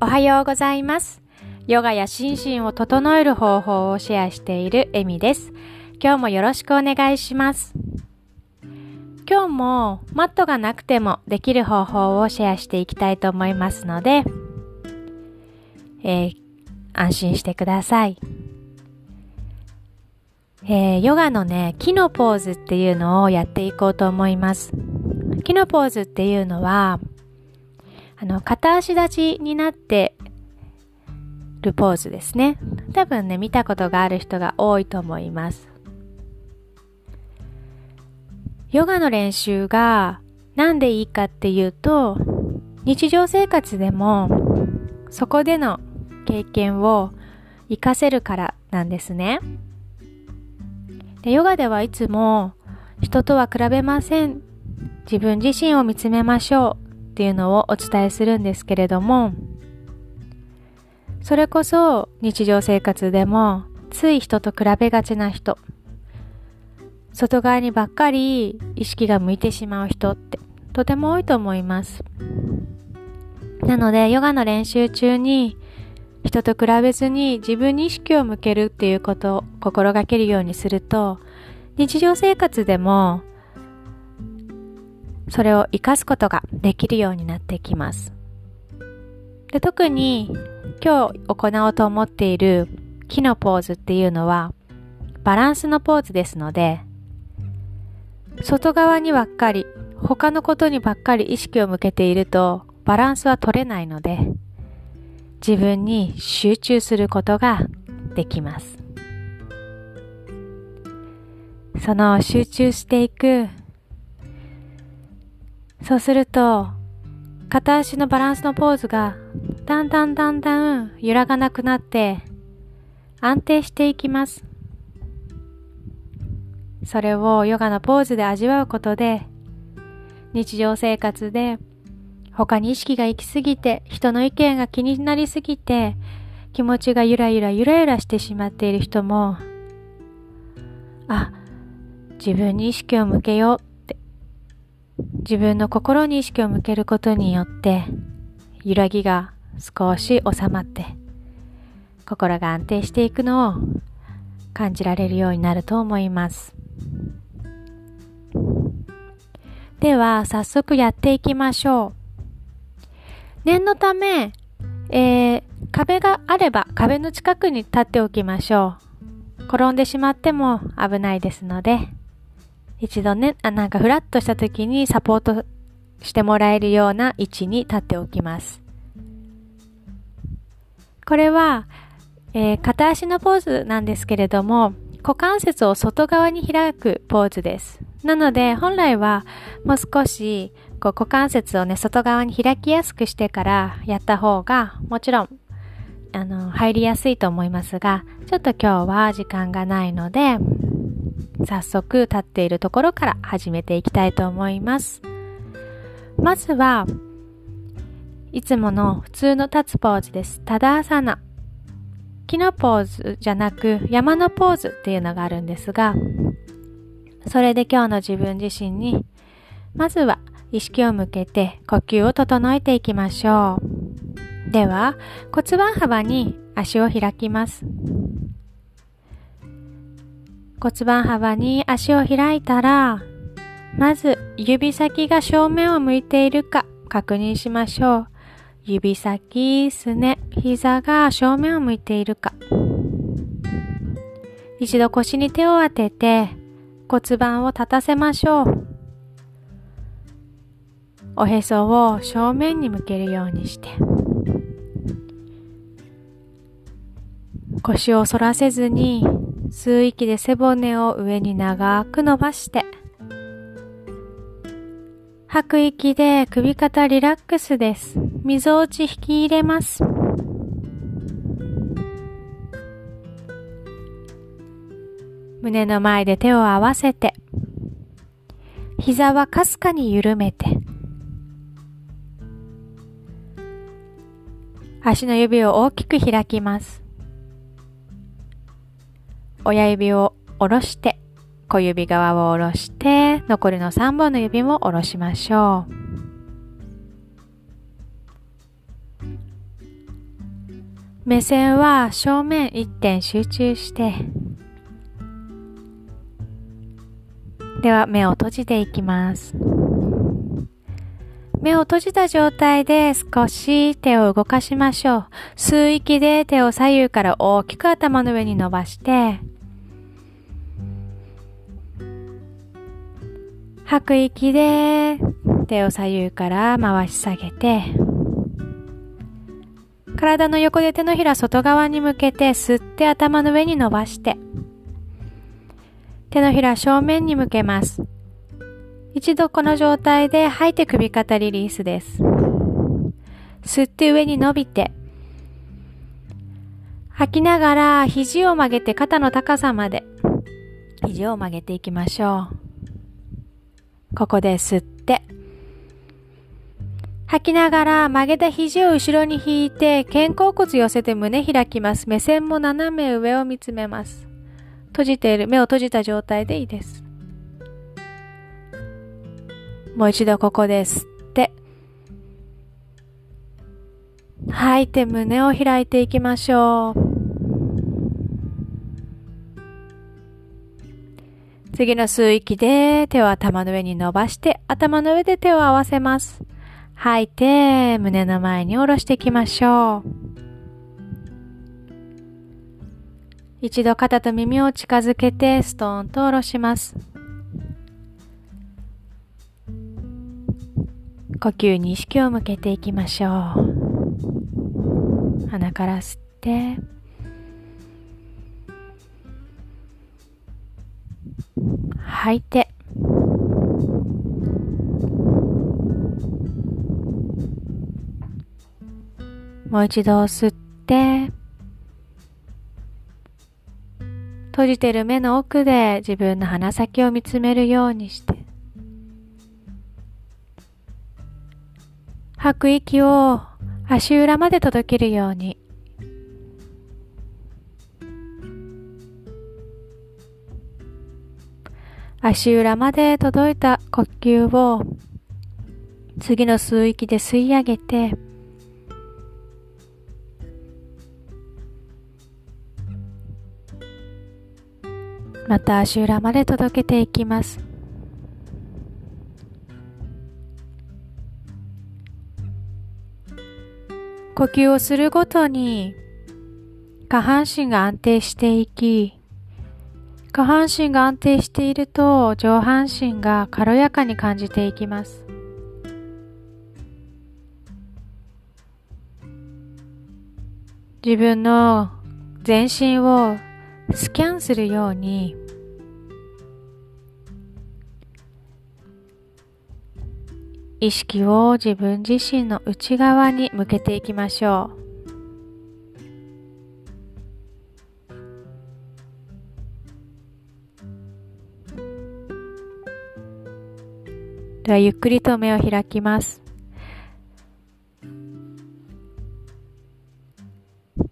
おはようございます。ヨガや心身を整える方法をシェアしているエミです。今日もよろしくお願いします。今日もマットがなくてもできる方法をシェアしていきたいと思いますので、えー安心してください。えーヨガのね、木のポーズっていうのをやっていこうと思います。木のポーズっていうのは、あの、片足立ちになってるポーズですね。多分ね、見たことがある人が多いと思います。ヨガの練習がなんでいいかっていうと、日常生活でもそこでの経験を活かせるからなんですね。でヨガではいつも人とは比べません。自分自身を見つめましょうっていうのをお伝えするんですけれども、それこそ日常生活でもつい人と比べがちな人、外側にばっかり意識が向いてしまう人ってとても多いと思います。なのでヨガの練習中に人と比べずに自分に意識を向けるっていうことを心がけるようにすると日常生活でもそれを活かすことができるようになってきます。で特に今日行おうと思っている木のポーズっていうのはバランスのポーズですので外側にばっかり他のことにばっかり意識を向けているとバランスは取れないので自分に集中することができます。その集中していくそうすると、片足のバランスのポーズが、だんだんだんだん揺らがなくなって、安定していきます。それをヨガのポーズで味わうことで、日常生活で、他に意識が行き過ぎて、人の意見が気になりすぎて、気持ちがゆらゆらゆらゆらしてしまっている人も、あ、自分に意識を向けよう自分の心に意識を向けることによって揺らぎが少し収まって心が安定していくのを感じられるようになると思います。では早速やっていきましょう。念のため、えー、壁があれば壁の近くに立っておきましょう。転んでしまっても危ないですので一度ね、あなんかフラッとした時にサポートしてもらえるような位置に立っておきます。これは、えー片足のポーズなんですけれども、股関節を外側に開くポーズです。なので、本来はもう少しこう股関節をね、外側に開きやすくしてからやった方が、もちろん、あの、入りやすいと思いますが、ちょっと今日は時間がないので、早速立っているところから始めていきたいと思います。まずは、いつもの普通の立つポーズです。ただアサナ。木のポーズじゃなく山のポーズっていうのがあるんですが、それで今日の自分自身に、まずは意識を向けて呼吸を整えていきましょう。では、骨盤幅に足を開きます。骨盤幅に足を開いたら、まず指先が正面を向いているか確認しましょう。指先、すね、膝が正面を向いているか。一度腰に手を当てて骨盤を立たせましょう。おへそを正面に向けるようにして。腰を反らせずに吸う息で背骨を上に長く伸ばして吐く息で首肩リラックスです。みぞおち引き入れます。胸の前で手を合わせて膝はかすかに緩めて足の指を大きく開きます。親指を下ろして、小指側を下ろして、残りの3本の指も下ろしましょう。目線は正面一点集中して、では目を閉じていきます。目を閉じた状態で少し手を動かしましょう。吸う息で手を左右から大きく頭の上に伸ばして、吐く息で手を左右から回し下げて、体の横で手のひら外側に向けて吸って頭の上に伸ばして、手のひら正面に向けます。一度この状態で吐いて首肩リリースです。吸って上に伸びて、吐きながら肘を曲げて肩の高さまで肘を曲げていきましょう。ここで吸って、吐きながら曲げた肘を後ろに引いて肩甲骨寄せて胸開きます。目線も斜め上を見つめます。閉じている、目を閉じた状態でいいです。もう一度ここで吸って、吐いて胸を開いていきましょう。次の吸う息で手を頭の上に伸ばして頭の上で手を合わせます。吐いて、胸の前に下ろしていきましょう。一度肩と耳を近づけてストーンと下ろします。呼吸に意識を向けていきましょう。鼻から吸って、吐いて、もう一度吸って、閉じてる目の奥で自分の鼻先を見つめるようにして、吐く息を足裏まで届けるように、足裏まで届いた呼吸を次の吸う息で吸い上げて、また足裏まで届けていきます。呼吸をするごとに下半身が安定していき、下半身が安定していると上半身が軽やかに感じていきます。自分の全身をスキャンするように意識を自分自身の内側に向けていきましょう。はゆっくりと目を開きます。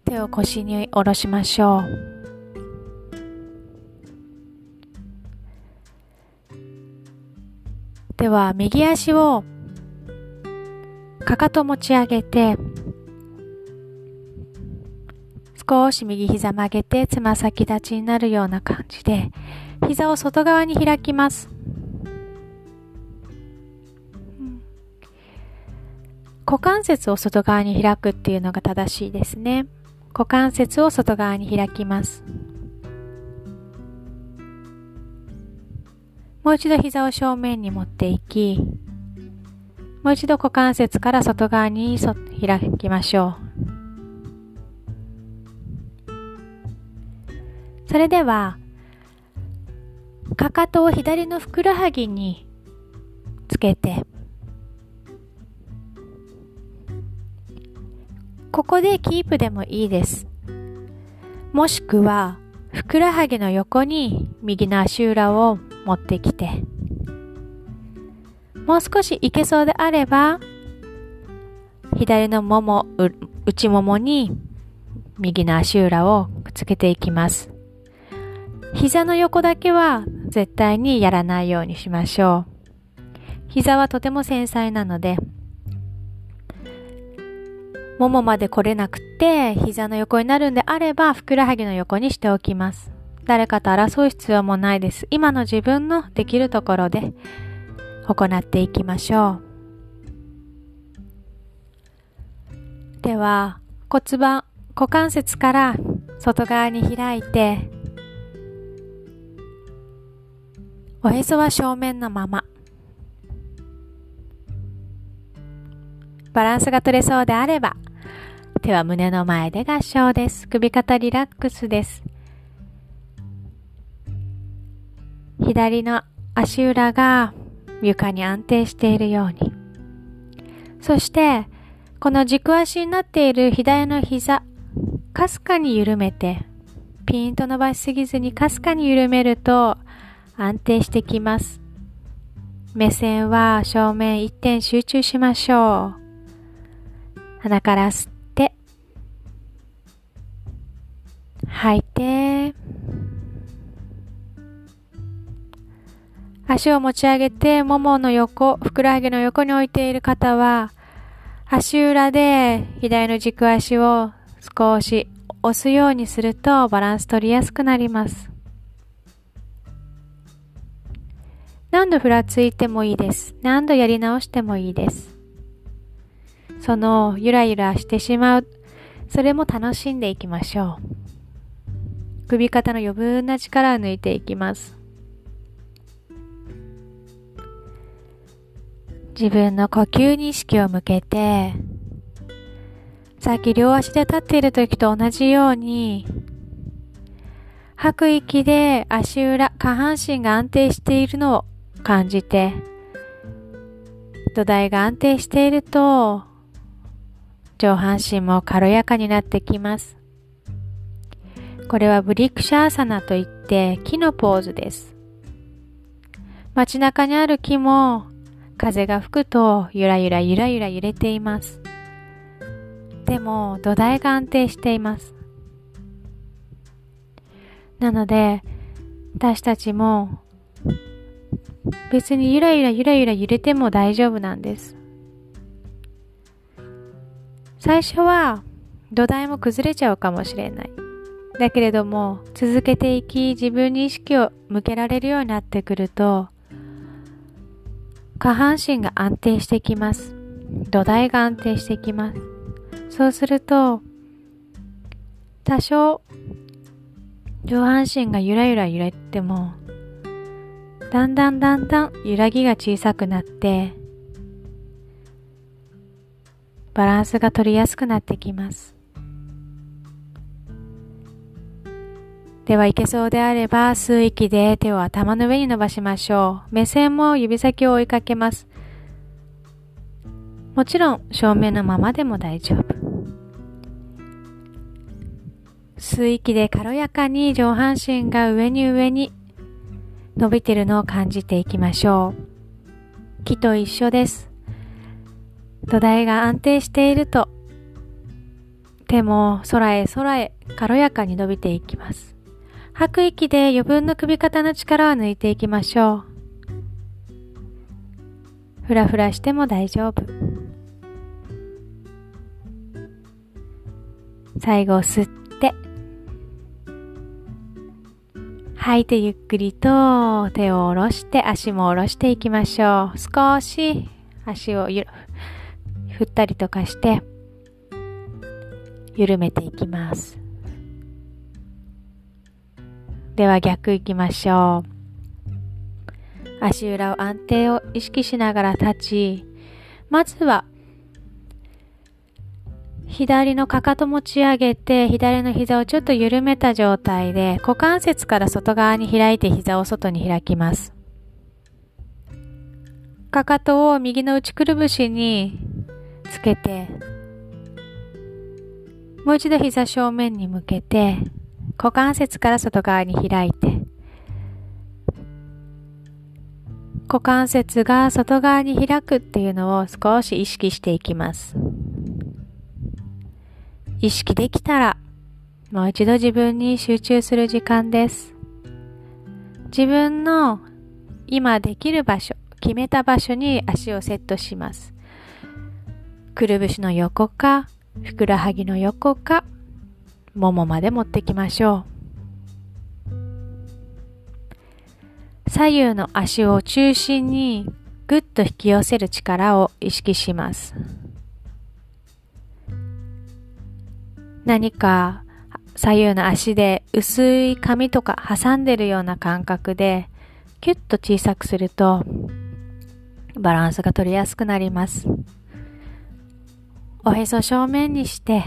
手を腰に下ろしましょう。では、右足をかかと持ち上げて、少し右膝曲げてつま先立ちになるような感じで、膝を外側に開きます。股関節を外側に開くっていうのが正しいですね。股関節を外側に開きます。もう一度膝を正面に持っていき、もう一度股関節から外側に開きましょう。それでは、かかとを左のふくらはぎにつけて、ここでキープでもいいです。もしくは、ふくらはぎの横に右の足裏を持ってきて、もう少しいけそうであれば、左のもも、内ももに右の足裏をくっつけていきます。膝の横だけは絶対にやらないようにしましょう。膝はとても繊細なので、ももまで来れなくて、膝の横になるんであれば、ふくらはぎの横にしておきます。誰かと争う必要もないです。今の自分のできるところで行っていきましょう。では、骨盤、股関節から外側に開いて、おへそは正面のまま。バランスが取れそうであれば、手は胸の前で合掌です。首肩リラックスです。左の足裏が床に安定しているように。そして、この軸足になっている左の膝、かすかに緩めて、ピンと伸ばしすぎずにかすかに緩めると安定してきます。目線は正面一点集中しましょう。鼻から吸って、吐いて、足を持ち上げて、ももの横、ふくらはぎの横に置いている方は、足裏で左の軸足を少し押すようにするとバランス取りやすくなります。何度ふらついてもいいです。何度やり直してもいいです。そのゆらゆらしてしまう、それも楽しんでいきましょう。首肩の余分な力を抜いていきます。自分の呼吸に意識を向けて、さっき両足で立っている時と同じように、吐く息で足裏、下半身が安定しているのを感じて、土台が安定していると、上半身も軽やかになってきます。これはブリクシャーサナといって木のポーズです。街中にある木も風が吹くとゆらゆらゆらゆら揺れています。でも土台が安定しています。なので私たちも別にゆらゆらゆらゆら揺れても大丈夫なんです。最初は土台も崩れちゃうかもしれない。だけれども続けていき自分に意識を向けられるようになってくると下半身が安定してきます。土台が安定してきます。そうすると多少上半身がゆらゆら揺れてもだんだんだんだん揺らぎが小さくなってバランスが取りやすくなってきます。では、いけそうであれば、吸う息で手を頭の上に伸ばしましょう。目線も指先を追いかけます。もちろん、正面のままでも大丈夫。吸う息で軽やかに上半身が上に上に伸びてるのを感じていきましょう。木と一緒です。土台が安定していると手も空へ空へ軽やかに伸びていきます。吐く息で余分な首肩の力を抜いていきましょう。ふらふらしても大丈夫。最後吸って、吐いてゆっくりと手を下ろして足も下ろしていきましょう。少し足をゆ振ったりとかして緩めていきます。では逆行きましょう。足裏を安定を意識しながら立ち、まずは左のかかと持ち上げて、左の膝をちょっと緩めた状態で、股関節から外側に開いて膝を外に開きます。かかとを右の内くるぶしにつけて、もう一度膝正面に向けて、股関節から外側に開いて、股関節が外側に開くっていうのを少し意識していきます。意識できたら、もう一度自分に集中する時間です。自分の今できる場所、決めた場所に足をセットします。くるぶしの横かふくらはぎの横か、ももまで持ってきましょう。左右の足を中心にぐっと引き寄せる力を意識します。何か左右の足で薄い紙とか挟んでるような感覚でキュッと小さくするとバランスが取りやすくなります。おへそ正面にして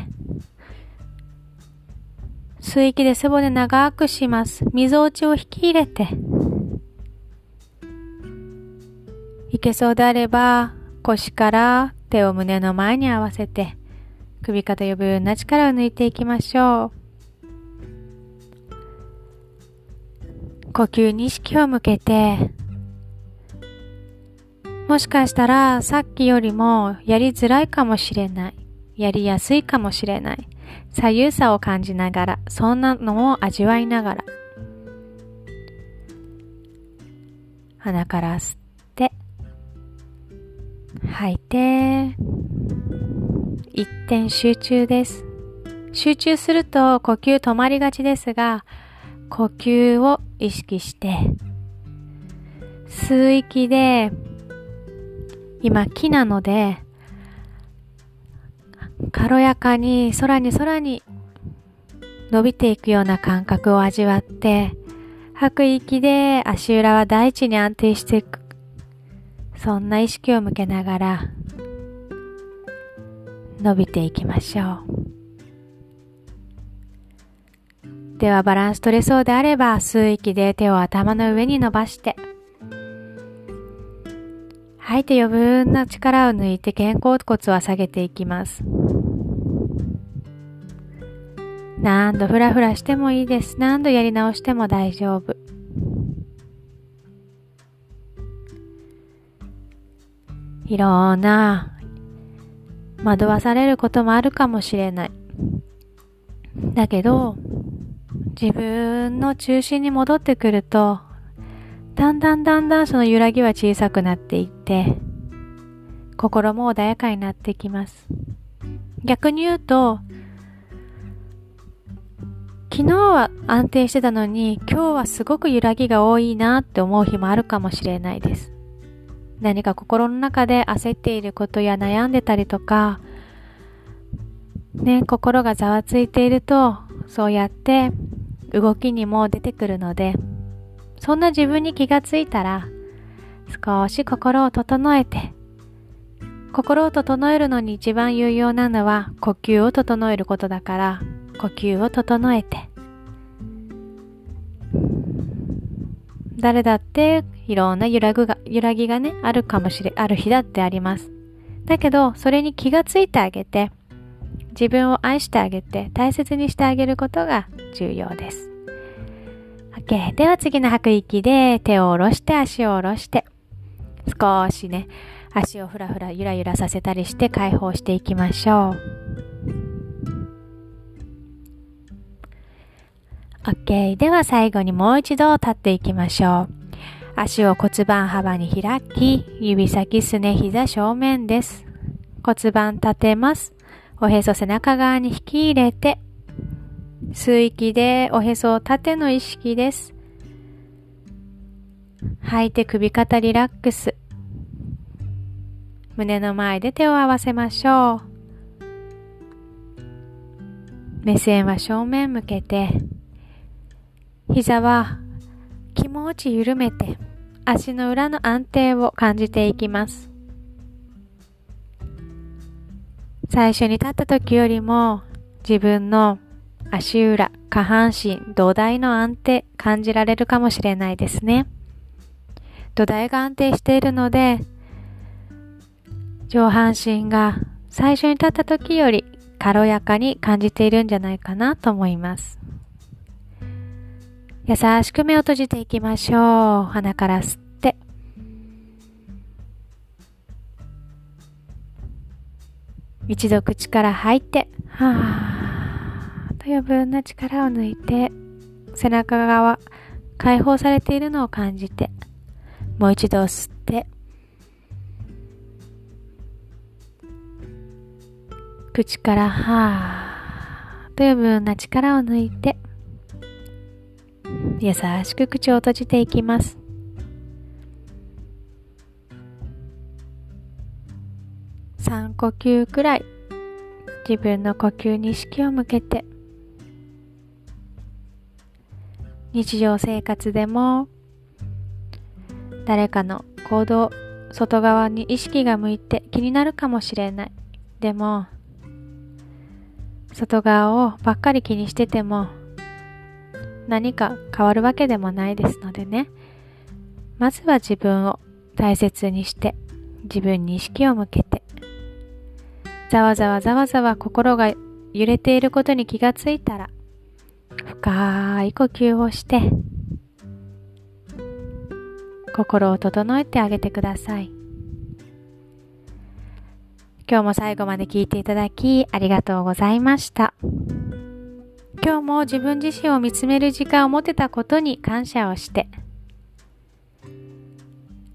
吸い気で背骨長くします。溝落ちを引き入れていけそうであれば腰から手を胸の前に合わせて首肩余分な力を抜いていきましょう。呼吸に意識を向けて、もしかしたらさっきよりもやりづらいかもしれない。やりやすいかもしれない。左右差を感じながら、そんなのも味わいながら。鼻から吸って、吐いて、一点集中です。集中すると呼吸止まりがちですが、呼吸を意識して、吸う息で、今木なので、軽やかに空に空に伸びていくような感覚を味わって、吐く息で足裏は大地に安定していく。そんな意識を向けながら、伸びていきましょう。ではバランス取れそうであれば吸う息で手を頭の上に伸ばして吐いて余分な力を抜いて肩甲骨は下げていきます。何度フラフラしてもいいです。何度やり直しても大丈夫。いろんな惑わされることもあるかもしれない。だけど、自分の中心に戻ってくると、だんだんだんだんその揺らぎは小さくなっていって、心も穏やかになってきます。逆に言うと、昨日は安定してたのに、今日はすごく揺らぎが多いなって思う日もあるかもしれないです。何か心の中で焦っていることや悩んでたりとか、ね、心がざわついていると、そうやって動きにも出てくるので、そんな自分に気がついたら、少し心を整えて、心を整えるのに一番有用なのは呼吸を整えることだから、呼吸を整えて、誰だっていろんな揺らぐが、揺らぎがね、あるかもしれ、ある日だってあります。だけど、それに気がついてあげて、自分を愛してあげて、大切にしてあげることが重要です。OK。では次の吐く息で手を下ろして足を下ろして、少しね、足をふらふらゆらゆらさせたりして解放していきましょう。OK。では最後にもう一度立っていきましょう。足を骨盤幅に開き、指先すね膝正面です。骨盤立てます。おへそ背中側に引き入れて、吸う息でおへそを縦の意識です。吐いて首肩リラックス。胸の前で手を合わせましょう。目線は正面向けて、膝は気持ち緩めて足の裏の安定を感じていきます。最初に立った時よりも自分の足裏、下半身、土台の安定感じられるかもしれないですね。土台が安定しているので上半身が最初に立った時より軽やかに感じているんじゃないかなと思います。優しく目を閉じていきましょう。鼻から吸って。一度口から吐いて、はーと余分な力を抜いて、背中側、解放されているのを感じて、もう一度吸って、口からはーという分な力を抜いて優しく口を閉じていきます。3呼吸くらい自分の呼吸に意識を向けて日常生活でも誰かの行動外側に意識が向いて気になるかもしれない。でも外側をばっかり気にしてても何か変わるわけでもないですのでね。まずは自分を大切にして自分に意識を向けて。ざわざわざわざわ心が揺れていることに気がついたら深い呼吸をして心を整えてあげてください。今日も最後まで聞いていただきありがとうございました。今日も自分自身を見つめる時間を持てたことに感謝をして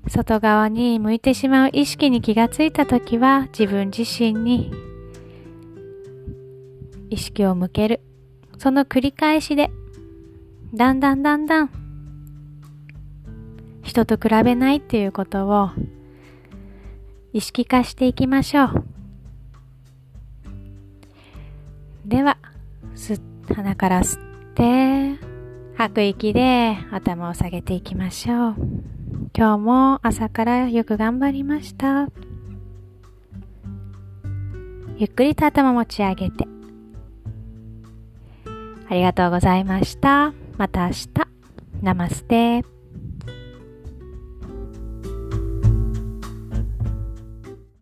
外側に向いてしまう意識に気がついた時は自分自身に意識を向ける。その繰り返しでだんだんだんだん人と比べないっていうことを意識化していきましょう。では鼻から吸って吐く息で頭を下げていきましょう。今日も朝からよく頑張りました。ゆっくりと頭持ち上げてありがとうございました。また明日。ナマステ。